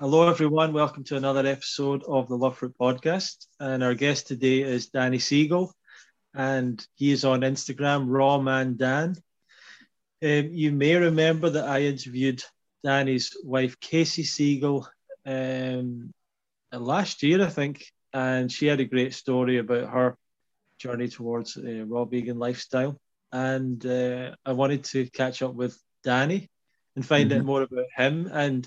Hello, everyone. Welcome to another episode of the Love Fruit podcast. And our guest today is Danny Siegel, and he is on Instagram, Raw Man Dan. Um, you may remember that I interviewed Danny's wife, Casey Siegel, um, last year, I think, and she had a great story about her journey towards a raw vegan lifestyle. And uh, I wanted to catch up with Danny and find mm-hmm. out more about him and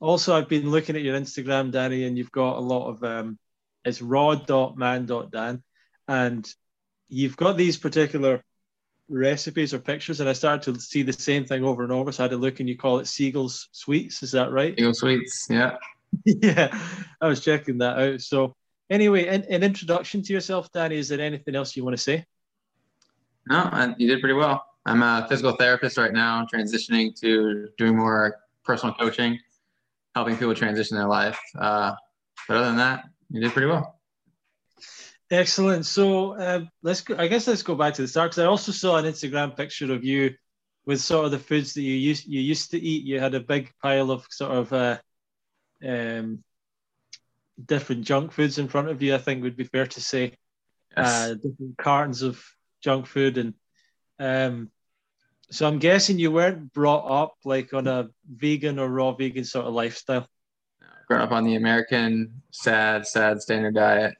also, I've been looking at your Instagram, Danny, and you've got a lot of um, it's raw.man.dan, and you've got these particular recipes or pictures, and I started to see the same thing over and over. So I had a look, and you call it Siegel's Sweets. Is that right? Siegel Sweets, yeah. yeah, I was checking that out. So anyway, an, an introduction to yourself, Danny. Is there anything else you want to say? No, you did pretty well. I'm a physical therapist right now, transitioning to doing more personal coaching helping people transition their life. Uh, but other than that, you did pretty well. Excellent. So uh, let's go, I guess let's go back to the start because I also saw an Instagram picture of you with sort of the foods that you used you used to eat. You had a big pile of sort of uh, um, different junk foods in front of you. I think would be fair to say. Yes. Uh, different cartons of junk food and um, so I'm guessing you weren't brought up like on a vegan or raw vegan sort of lifestyle. Growing up on the American sad, sad standard diet,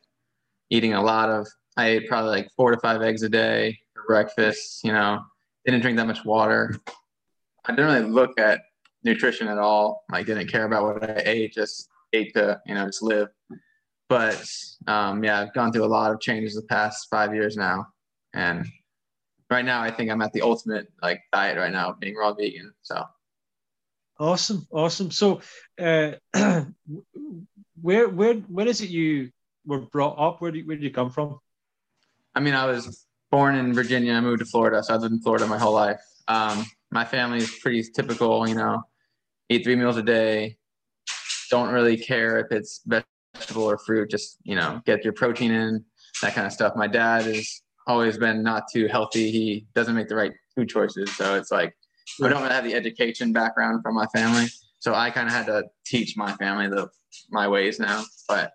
eating a lot of. I ate probably like four to five eggs a day for breakfast. You know, didn't drink that much water. I didn't really look at nutrition at all. Like, didn't care about what I ate. Just ate to, you know, just live. But um, yeah, I've gone through a lot of changes the past five years now, and right now I think I'm at the ultimate like diet right now, being raw vegan. So awesome, awesome. So uh, where where where is it you were brought up? Where did where did you come from? I mean, I was born in Virginia. I moved to Florida, so I've lived in Florida my whole life. Um, my family is pretty typical. You know, eat three meals a day. Don't really care if it's vegetable or fruit. Just you know, get your protein in. That kind of stuff. My dad is always been not too healthy. He doesn't make the right food choices. So it's like I don't really have the education background from my family. So I kind of had to teach my family the my ways now. But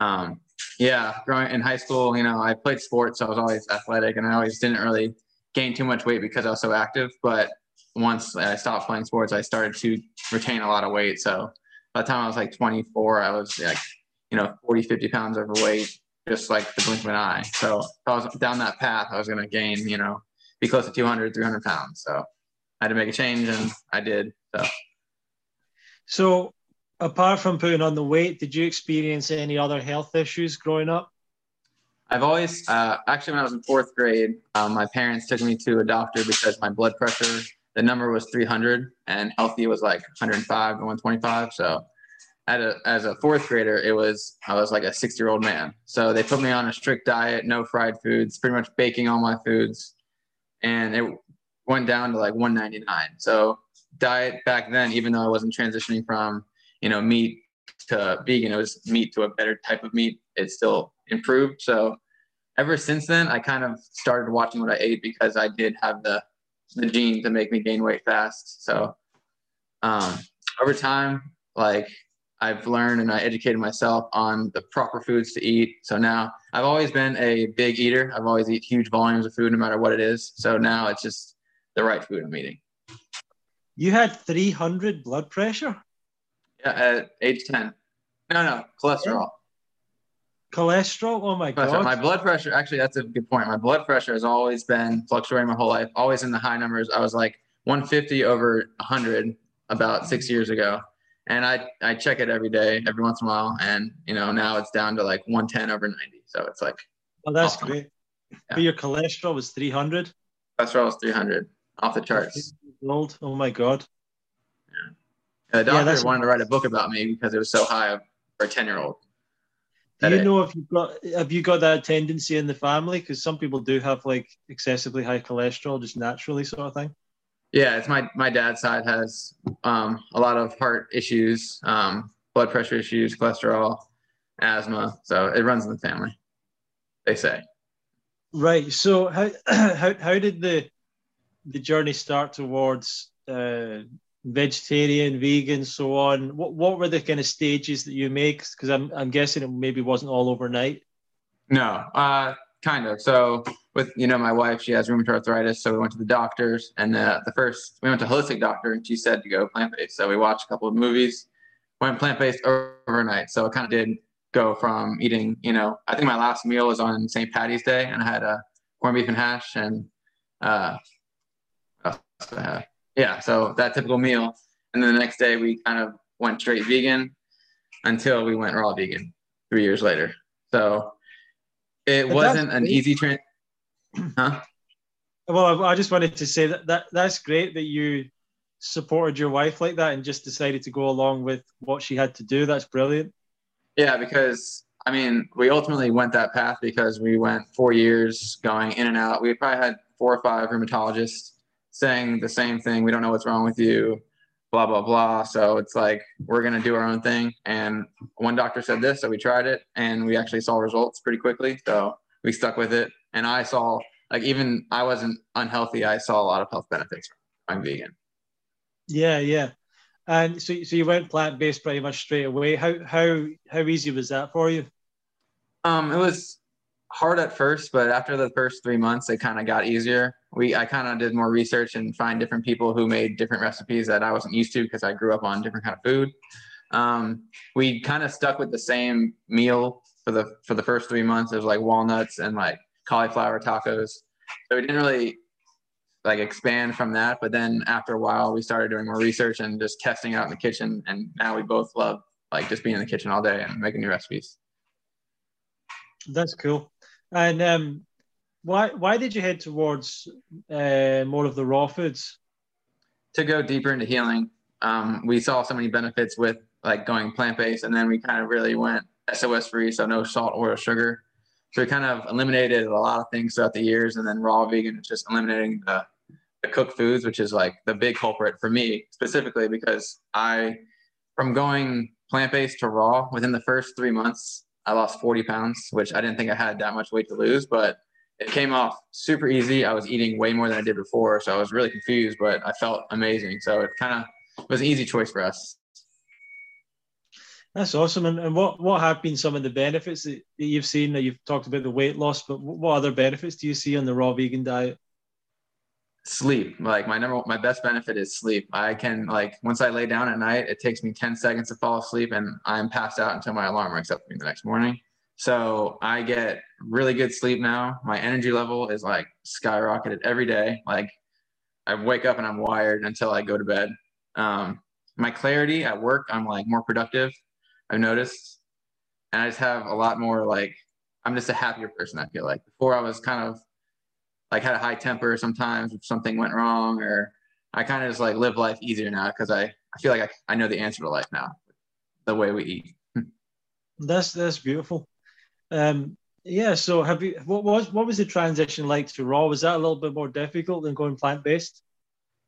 um, yeah, growing in high school, you know, I played sports, so I was always athletic, and I always didn't really gain too much weight because I was so active. But once I stopped playing sports, I started to retain a lot of weight. So by the time I was like 24, I was like, you know, 40, 50 pounds overweight just like the blink of an eye. So if I was down that path, I was going to gain, you know, be close to 200, 300 pounds. So I had to make a change and I did. So, so apart from putting on the weight, did you experience any other health issues growing up? I've always, uh, actually, when I was in fourth grade, um, my parents took me to a doctor because my blood pressure, the number was 300 and healthy was like 105 to 125. So a, as a fourth grader, it was I was like a six year old man. So they put me on a strict diet, no fried foods, pretty much baking all my foods, and it went down to like 199. So diet back then, even though I wasn't transitioning from you know meat to vegan, it was meat to a better type of meat. It still improved. So ever since then, I kind of started watching what I ate because I did have the the gene to make me gain weight fast. So um, over time, like I've learned and I educated myself on the proper foods to eat. So now I've always been a big eater. I've always eat huge volumes of food no matter what it is. So now it's just the right food I'm eating. You had 300 blood pressure? Yeah, at age 10. No, no, cholesterol. Cholesterol? Oh my God. My blood pressure, actually, that's a good point. My blood pressure has always been fluctuating my whole life, always in the high numbers. I was like 150 over 100 about six years ago and I I check it every day, every once in a while, and you know now it's down to like 110 over 90. So it's like, oh, that's awesome. great. Yeah. But your cholesterol was 300. Cholesterol was 300, off the charts. Old. Oh my god. Yeah. The doctor yeah, wanted to write a book about me because it was so high for a 10 year old. Do you know if you've got have you got that tendency in the family? Because some people do have like excessively high cholesterol, just naturally, sort of thing. Yeah, it's my my dad's side has um, a lot of heart issues, um, blood pressure issues, cholesterol, asthma. So it runs in the family. They say. Right. So how how how did the the journey start towards uh, vegetarian, vegan, so on. What what were the kind of stages that you make? Because I'm I'm guessing it maybe wasn't all overnight. No, uh, kind of. So with you know my wife, she has rheumatoid arthritis, so we went to the doctors, and the, the first we went to holistic doctor, and she said to go plant based. So we watched a couple of movies, went plant based overnight. So it kind of did go from eating, you know, I think my last meal was on St. Patty's Day, and I had a corned beef and hash, and uh, yeah, so that typical meal, and then the next day we kind of went straight vegan until we went raw vegan three years later. So it but wasn't an easy trend. Huh? Well, I just wanted to say that, that that's great that you supported your wife like that and just decided to go along with what she had to do. That's brilliant. Yeah, because I mean, we ultimately went that path because we went four years going in and out. We probably had four or five rheumatologists saying the same thing. We don't know what's wrong with you, blah, blah, blah. So it's like, we're going to do our own thing. And one doctor said this, so we tried it and we actually saw results pretty quickly. So we stuck with it. And I saw, like, even I wasn't unhealthy, I saw a lot of health benefits from vegan. Yeah, yeah. And so, so you went plant based pretty much straight away. How how how easy was that for you? Um, it was hard at first, but after the first three months, it kind of got easier. We I kind of did more research and find different people who made different recipes that I wasn't used to because I grew up on different kind of food. Um, we kind of stuck with the same meal for the for the first three months. It was like walnuts and like cauliflower tacos. So we didn't really like expand from that. But then after a while, we started doing more research and just testing out in the kitchen. And now we both love like just being in the kitchen all day and making new recipes. That's cool. And um, why why did you head towards uh, more of the raw foods? To go deeper into healing. Um, we saw so many benefits with like going plant based, and then we kind of really went SOS free, so no salt, oil, sugar. So we kind of eliminated a lot of things throughout the years, and then raw vegan is just eliminating the the cooked foods, which is like the big culprit for me specifically because I, from going plant based to raw within the first three months, I lost 40 pounds, which I didn't think I had that much weight to lose, but it came off super easy. I was eating way more than I did before, so I was really confused, but I felt amazing. So it kind of was an easy choice for us. That's awesome. And, and what, what have been some of the benefits that you've seen? That you've talked about the weight loss, but what other benefits do you see on the raw vegan diet? sleep. Like my number my best benefit is sleep. I can like once i lay down at night it takes me 10 seconds to fall asleep and i'm passed out until my alarm wakes up me the next morning. So i get really good sleep now. My energy level is like skyrocketed every day. Like i wake up and i'm wired until i go to bed. Um, my clarity at work i'm like more productive i've noticed and i just have a lot more like i'm just a happier person i feel like before i was kind of like had a high temper sometimes if something went wrong or I kind of just like live life easier now because I, I feel like I, I know the answer to life now, the way we eat. that's that's beautiful. Um, yeah. So have you what was what was the transition like to raw? Was that a little bit more difficult than going plant based?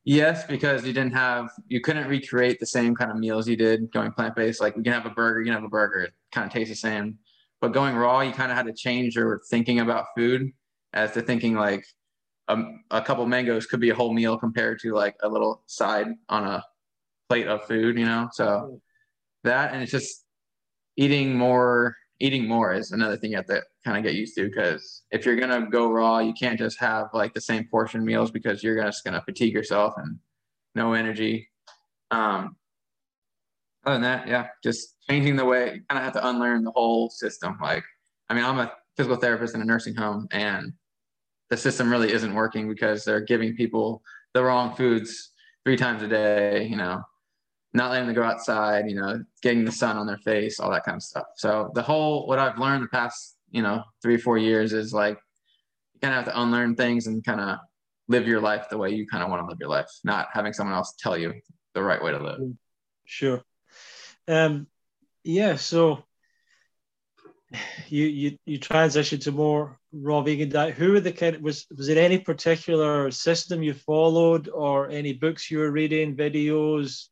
Yes, because you didn't have you couldn't recreate the same kind of meals you did going plant based. Like you can have a burger, you can have a burger, it kind of tastes the same. But going raw, you kind of had to change your thinking about food as to thinking like a, a couple mangoes could be a whole meal compared to like a little side on a plate of food, you know? So that, and it's just eating more, eating more is another thing you have to kind of get used to. Cause if you're to go raw, you can't just have like the same portion meals because you're just to fatigue yourself and no energy. Um, other than that, yeah, just changing the way you kind of have to unlearn the whole system. Like, I mean, I'm a physical therapist in a nursing home and the system really isn't working because they're giving people the wrong foods three times a day, you know, not letting them go outside, you know, getting the sun on their face, all that kind of stuff. So the whole what I've learned the past, you know, three, four years is like you kind of have to unlearn things and kind of live your life the way you kind of want to live your life, not having someone else tell you the right way to live. Sure. Um, yeah. So you you you transitioned to more raw vegan diet. Who were the kind? Was was there any particular system you followed, or any books you were reading, videos,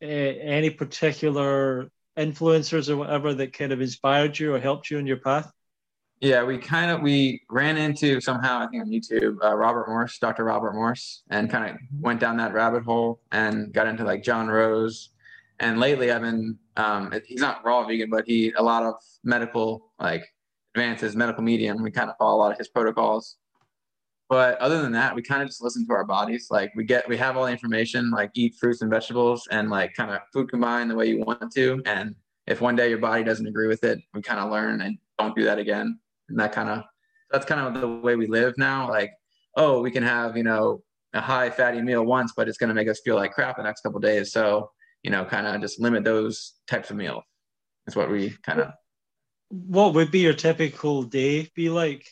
any particular influencers or whatever that kind of inspired you or helped you in your path? Yeah, we kind of we ran into somehow I think on YouTube uh, Robert Morse, Dr. Robert Morse, and kind of went down that rabbit hole and got into like John Rose. And lately, I've been um, he's not raw vegan, but he a lot of medical like advances, medical medium. We kind of follow a lot of his protocols. But other than that, we kind of just listen to our bodies. Like we get, we have all the information, like eat fruits and vegetables and like kind of food combine the way you want to. And if one day your body doesn't agree with it, we kind of learn and don't do that again. And that kind of, that's kind of the way we live now. Like, oh, we can have, you know, a high fatty meal once, but it's going to make us feel like crap the next couple days. So, you know, kind of just limit those types of meals. That's what we kind of. What would be your typical day be like?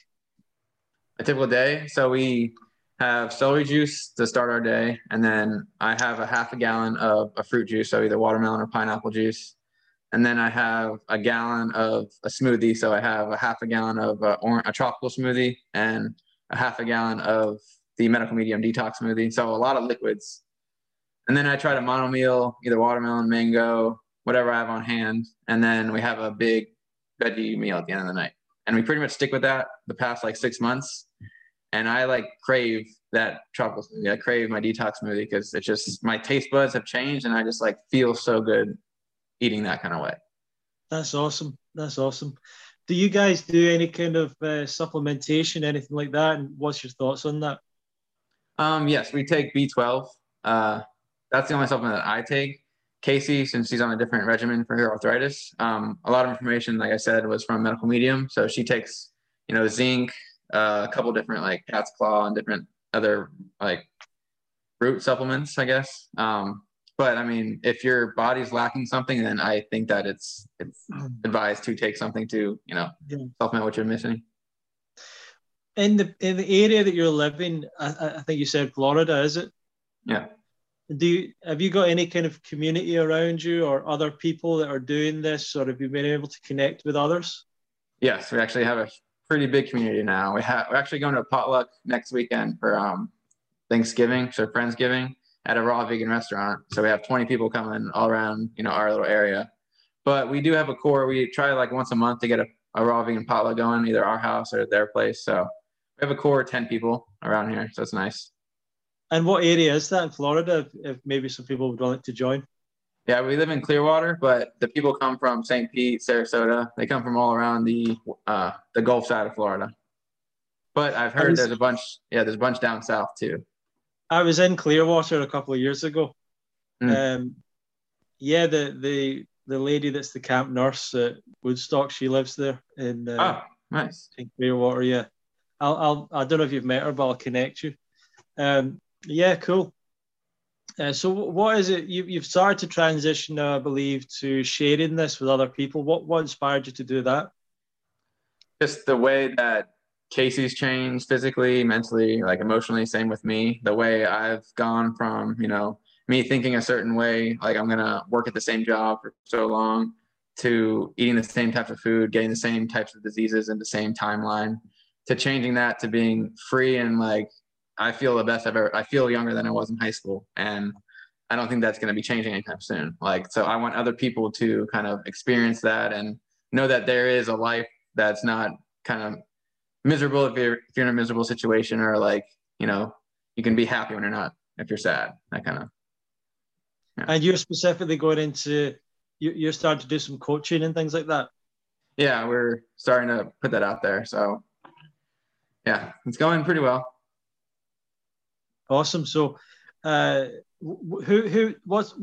A typical day. So we have celery juice to start our day, and then I have a half a gallon of a fruit juice, so either watermelon or pineapple juice. And then I have a gallon of a smoothie. So I have a half a gallon of uh, a, a tropical smoothie and a half a gallon of the medical medium detox smoothie. So a lot of liquids. And then I try to mono meal either watermelon, mango, whatever I have on hand. And then we have a big veggie meal at the end of the night. And we pretty much stick with that the past like six months and I like crave that tropical smoothie. I crave my detox smoothie because it's just my taste buds have changed, and I just like feel so good eating that kind of way. That's awesome. That's awesome. Do you guys do any kind of uh, supplementation, anything like that? And what's your thoughts on that? Um, yes, we take B12. Uh, that's the only supplement that I take. Casey, since she's on a different regimen for her arthritis, um, a lot of information, like I said, was from medical medium. So she takes, you know, zinc, uh, a couple different like cat's claw and different other like root supplements, I guess. Um, but I mean, if your body's lacking something, then I think that it's it's advised to take something to you know yeah. supplement what you're missing. In the in the area that you're living, I, I think you said Florida, is it? Yeah. Do you have you got any kind of community around you or other people that are doing this, or have you been able to connect with others? Yes, we actually have a pretty big community now. We have we're actually going to a potluck next weekend for um, Thanksgiving, so Friendsgiving at a raw vegan restaurant. So we have 20 people coming all around, you know, our little area. But we do have a core. We try like once a month to get a, a raw vegan potluck going, either our house or their place. So we have a core of 10 people around here. So it's nice. And what area is that in Florida? If, if maybe some people would like to join. Yeah, we live in Clearwater, but the people come from St. Pete, Sarasota. They come from all around the uh, the Gulf side of Florida. But I've heard was, there's a bunch. Yeah, there's a bunch down south too. I was in Clearwater a couple of years ago. Mm. Um, yeah, the the the lady that's the camp nurse at Woodstock, she lives there in uh, oh, nice in Clearwater. Yeah, I'll I'll I don't know if you've met her, but I'll connect you. Um, yeah, cool. Uh, so what is it you, you've started to transition now, I believe, to sharing this with other people? What what inspired you to do that? Just the way that Casey's changed physically, mentally, like emotionally. Same with me. The way I've gone from you know me thinking a certain way, like I'm gonna work at the same job for so long, to eating the same types of food, getting the same types of diseases in the same timeline, to changing that to being free and like I feel the best I've ever. I feel younger than I was in high school, and I don't think that's going to be changing anytime soon. Like, so I want other people to kind of experience that and know that there is a life that's not kind of miserable if you're if you're in a miserable situation, or like you know you can be happy when you're not if you're sad. That kind of. Yeah. And you're specifically going into you're starting to do some coaching and things like that. Yeah, we're starting to put that out there. So yeah, it's going pretty well. Awesome. So, uh, who who what's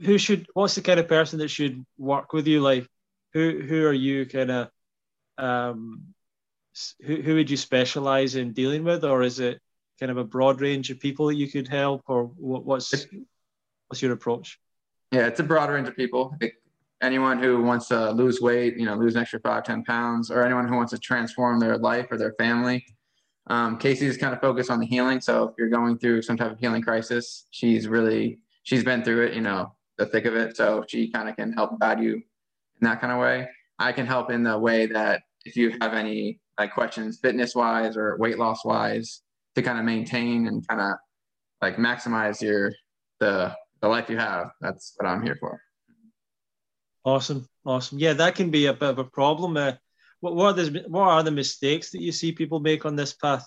who should what's the kind of person that should work with you? Like, who who are you kind of um, who who would you specialize in dealing with, or is it kind of a broad range of people that you could help, or what, what's what's your approach? Yeah, it's a broad range of people. It, anyone who wants to lose weight, you know, lose an extra five, 10 pounds, or anyone who wants to transform their life or their family. Um, Casey's kind of focused on the healing. So if you're going through some type of healing crisis, she's really she's been through it, you know, the thick of it. So she kind of can help guide you in that kind of way. I can help in the way that if you have any like questions, fitness wise or weight loss wise, to kind of maintain and kind of like maximize your the the life you have. That's what I'm here for. Awesome, awesome. Yeah, that can be a bit of a problem. Uh, What, what, are the, what are the mistakes that you see people make on this path?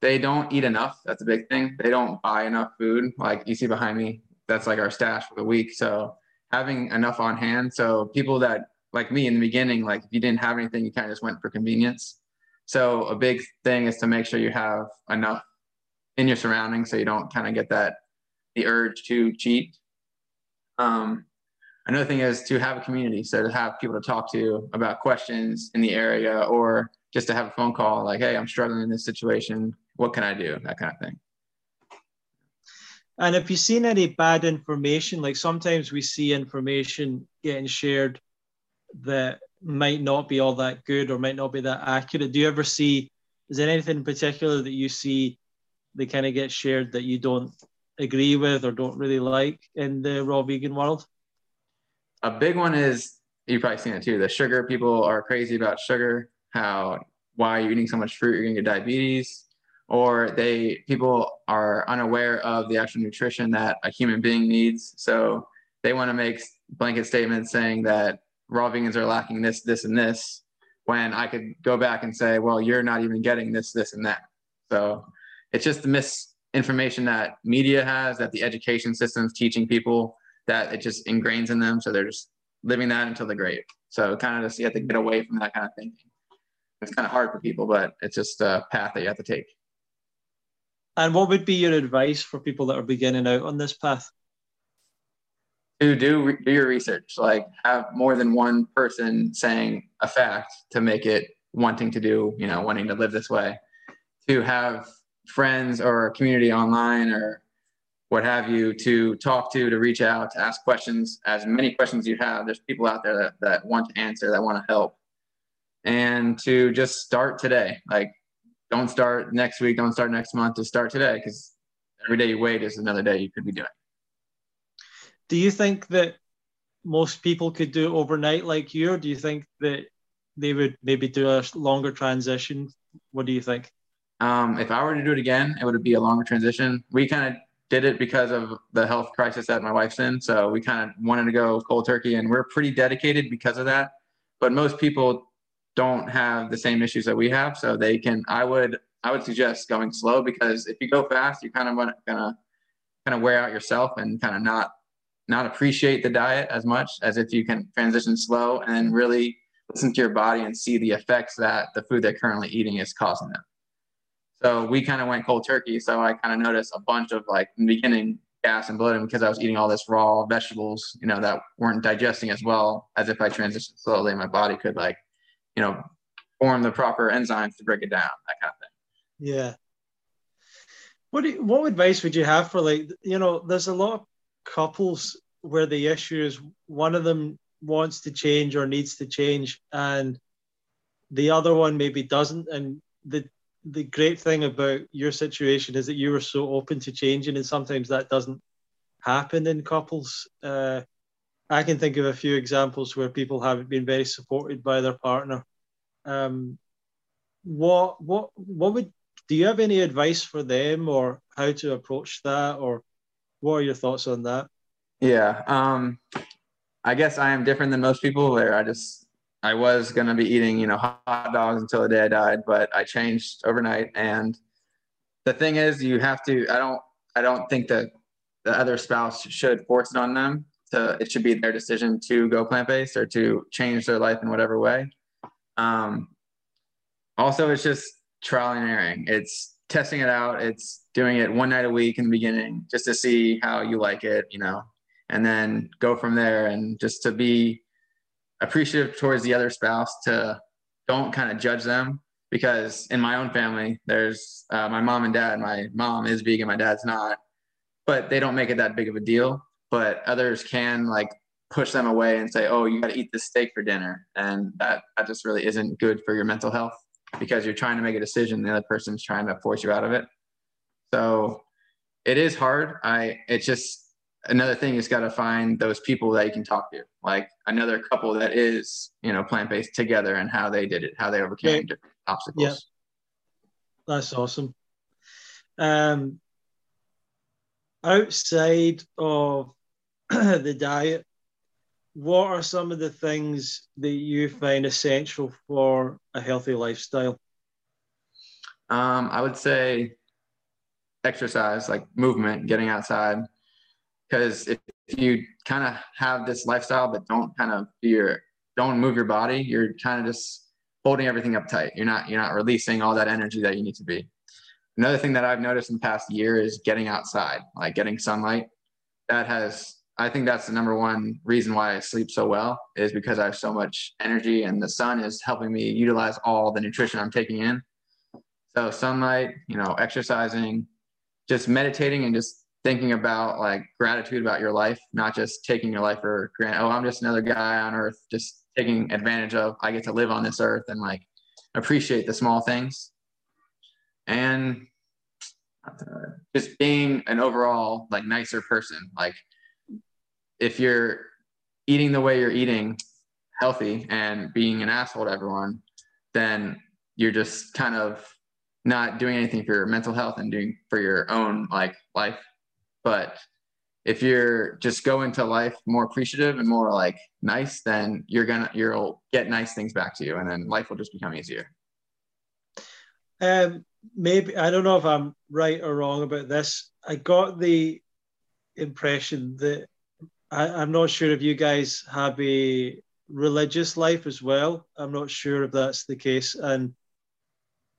They don't eat enough. That's a big thing. They don't buy enough food. Like you see behind me, that's like our stash for the week. So having enough on hand. So people that like me in the beginning, like if you didn't have anything, you kind of just went for convenience. So a big thing is to make sure you have enough in your surroundings so you don't kind of get that the urge to cheat. Um, another thing is to have a community, so to have people to talk to about questions in the area, or just to have a phone call like, "Hey, I'm struggling in this situation. What can I do?" That kind of thing. And have you've seen any bad information? Like sometimes we see information getting shared that might not be all that good or might not be that accurate. Do you ever see? Is there anything in particular that you see that kind of get shared that you don't agree with or don't really like in the raw vegan world? A big one is you've probably seen it too. The sugar people are crazy about sugar. How why you're you eating so much fruit? You're gonna get diabetes. Or they people are unaware of the actual nutrition that a human being needs. So they want to make blanket statements saying that raw vegans are lacking this, this, and this, when I could go back and say, well, you're not even getting this, this, and that. So it's just the misinformation that media has, that the education system's teaching people, that it just ingrains in them. So they're just living that until the grave. So kind of just you have to get away from that kind of thinking. It's kind of hard for people, but it's just a path that you have to take. And what would be your advice for people that are beginning out on this path? To do do your research. Like have more than one person saying a fact to make it wanting to do, you know, wanting to live this way. To have friends or a community online or what have you to talk to, to reach out, to ask questions, as many questions you have. There's people out there that, that want to answer, that want to help. And to just start today. Like, don't start next week, don't start next month, to start today because every day you wait is another day you could be doing. Do you think that most people could do it overnight like you, or do you think that they would maybe do a longer transition? What do you think? Um, if I were to do it again, it would be a longer transition. We kind of did it because of the health crisis that my wife's in. So we kind of wanted to go cold turkey and we're pretty dedicated because of that. But most people don't have the same issues that we have. So they can, I would, I would suggest going slow because if you go fast, you're kind of gonna kind of wear out yourself and kind of not, not appreciate the diet as much as if you can transition slow and really listen to your body and see the effects that the food they're currently eating is causing them. So we kind of went cold turkey. So I kind of noticed a bunch of like beginning gas and bloating because I was eating all this raw vegetables, you know, that weren't digesting as well as if I transitioned slowly. My body could like, you know, form the proper enzymes to break it down, that kind of thing. Yeah. What do you, what advice would you have for like you know? There's a lot of couples where the issue is one of them wants to change or needs to change, and the other one maybe doesn't, and the the great thing about your situation is that you were so open to changing, and sometimes that doesn't happen in couples. Uh, I can think of a few examples where people haven't been very supported by their partner. Um, what what what would do you have any advice for them or how to approach that or what are your thoughts on that? Yeah, um, I guess I am different than most people where I just I was going to be eating, you know, hot dogs until the day I died, but I changed overnight. And the thing is, you have to, I don't, I don't think that the other spouse should force it on them to, it should be their decision to go plant-based or to change their life in whatever way. Um, also, it's just trial and erroring. It's testing it out. It's doing it one night a week in the beginning just to see how you like it, you know, and then go from there and just to be appreciative towards the other spouse to don't kind of judge them because in my own family there's uh, my mom and dad my mom is vegan my dad's not but they don't make it that big of a deal. But others can like push them away and say oh you got to eat this steak for dinner. And that that just really isn't good for your mental health because you're trying to make a decision the other person's trying to force you out of it. So it is hard. I it's just another thing is got to find those people that you can talk to, like another couple that is, you know, plant based together and how they did it, how they overcame yeah. different obstacles. Yeah. That's awesome. Um, outside of the diet, what are some of the things that you find essential for a healthy lifestyle? Um, I would say exercise, like movement, getting outside. Because if you kind of have this lifestyle but don't kind of your don't move your body, you're kind of just holding everything up tight. You're not you're not releasing all that energy that you need to be. Another thing that I've noticed in the past year is getting outside, like getting sunlight. That has I think that's the number one reason why I sleep so well is because I have so much energy and the sun is helping me utilize all the nutrition I'm taking in. So sunlight, you know, exercising, just meditating and just thinking about like gratitude about your life, not just taking your life for granted. Oh, I'm just another guy on earth, just taking advantage of I get to live on this earth and like appreciate the small things. And just being an overall like nicer person. Like if you're eating the way you're eating healthy and being an asshole to everyone, then you're just kind of not doing anything for your mental health and doing for your own like life. But if you're just go into life more appreciative and more like nice, then you're gonna you'll get nice things back to you, and then life will just become easier. Um, maybe I don't know if I'm right or wrong about this. I got the impression that I, I'm not sure if you guys have a religious life as well. I'm not sure if that's the case. And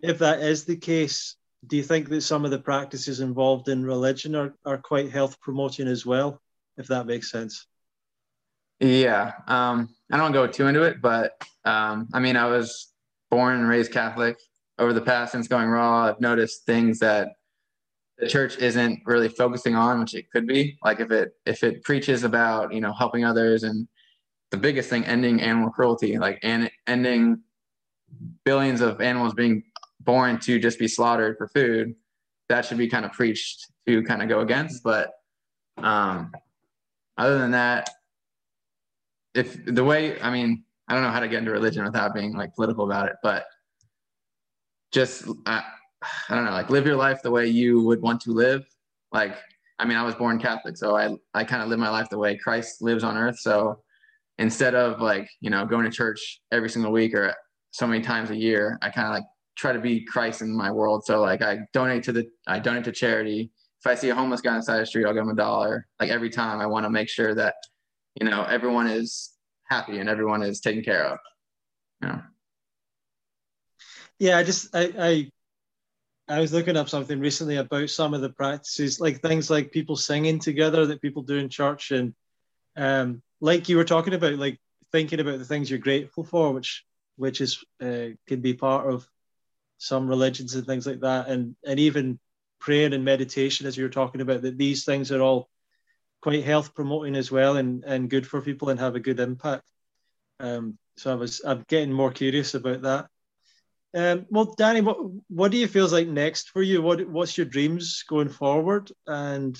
if that is the case, do you think that some of the practices involved in religion are, are quite health promoting as well, if that makes sense? Yeah. Um, I don't go too into it, but um, I mean, I was born and raised Catholic. Over the past, since going raw, I've noticed things that the church isn't really focusing on, which it could be. Like if it if it preaches about you know helping others and the biggest thing, ending animal cruelty, like and ending billions of animals being born to just be slaughtered for food, that should be kind of preached to kind of go against. But um, other than that, if the way I mean, I don't know how to get into religion without being like political about it, but just uh, I don't know, like live your life the way you would want to live. Like, I mean, I was born Catholic, so I I kind of live my life the way Christ lives on earth. So instead of like you know going to church every single week or so many times a year, I kind of like try to be Christ in my world. So like I donate to the I donate to charity. If I see a homeless guy on the side of the street, I'll give him a dollar. Like every time, I want to make sure that you know everyone is happy and everyone is taken care of. Know. Yeah, I just I, I I was looking up something recently about some of the practices, like things like people singing together that people do in church, and um, like you were talking about, like thinking about the things you're grateful for, which which is uh, can be part of some religions and things like that, and and even praying and meditation, as you were talking about, that these things are all quite health promoting as well, and and good for people and have a good impact. Um, so I was I'm getting more curious about that. Um, well, Danny, what what do you feel like next for you? What what's your dreams going forward, and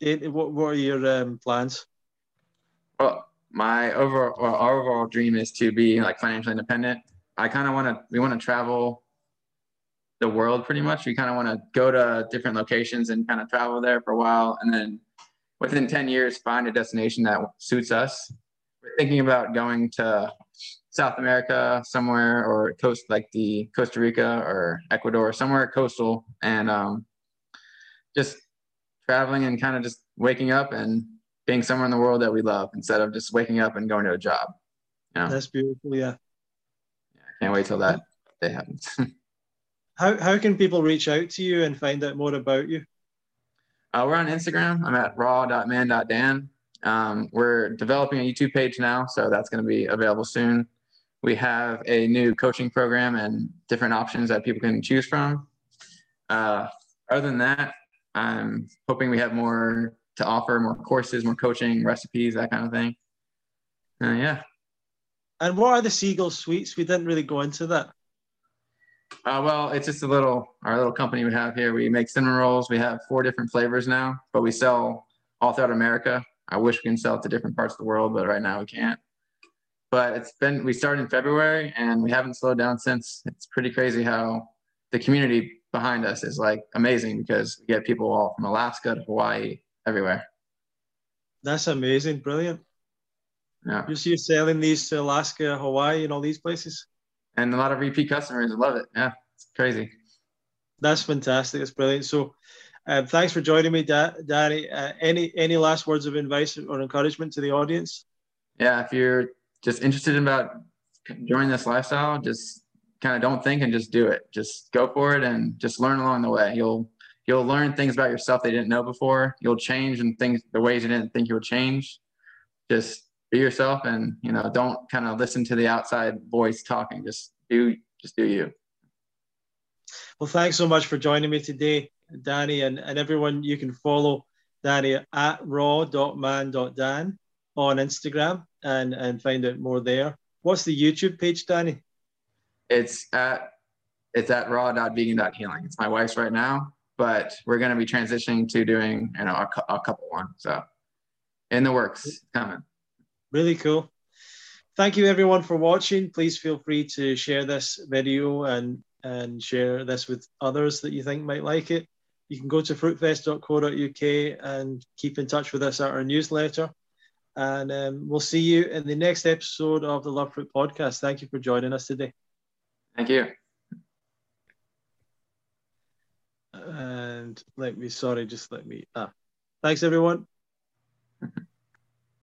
it, what what are your um, plans? Well, my overall well, our overall dream is to be like financially independent. I kind of want to we want to travel the world pretty much. We kind of want to go to different locations and kind of travel there for a while, and then within ten years find a destination that suits us. We're thinking about going to South America somewhere or coast like the Costa Rica or Ecuador, somewhere coastal, and um, just traveling and kind of just waking up and being somewhere in the world that we love instead of just waking up and going to a job. You know? That's beautiful. Yeah. yeah. I can't wait till that day happens. how, how can people reach out to you and find out more about you? Uh, we're on Instagram. I'm at raw.man.dan. Um, we're developing a YouTube page now, so that's going to be available soon we have a new coaching program and different options that people can choose from. Uh, other than that, I'm hoping we have more to offer, more courses, more coaching, recipes, that kind of thing. Uh, yeah. And what are the Siegel Sweets? We didn't really go into that. Uh, well, it's just a little our little company we have here. We make cinnamon rolls. We have four different flavors now, but we sell all throughout America. I wish we can sell to different parts of the world, but right now we can't but it's been we started in February and we haven't slowed down since. It's pretty crazy how the community behind us is like amazing because we get people all from Alaska to Hawaii, everywhere. That's amazing, brilliant. Yeah. You see, selling these to Alaska, Hawaii, and all these places. And a lot of repeat customers love it. Yeah, it's crazy. That's fantastic. That's brilliant. So, uh, thanks for joining me, da- Danny. Uh, any any last words of advice or encouragement to the audience? Yeah, if you're just interested in about joining this lifestyle, just kind of don't think and just do it. Just go for it and just learn along the way. You'll you'll learn things about yourself they didn't know before. You'll change and things the ways you didn't think you would change. Just be yourself and you know don't kind of listen to the outside voice talking. Just do just do you. Well, thanks so much for joining me today, Danny, and, and everyone. You can follow Danny at raw.man.dan on Instagram and, and find out more there. What's the YouTube page, Danny? It's at it's at raw.vegan.healing. It's my wife's right now, but we're going to be transitioning to doing you know a, a couple one. So in the works, coming. Really cool. Thank you everyone for watching. Please feel free to share this video and and share this with others that you think might like it. You can go to fruitfest.co.uk and keep in touch with us at our newsletter. And um, we'll see you in the next episode of the Love Fruit podcast. Thank you for joining us today. Thank you. And let me, sorry, just let me. Ah, thanks everyone.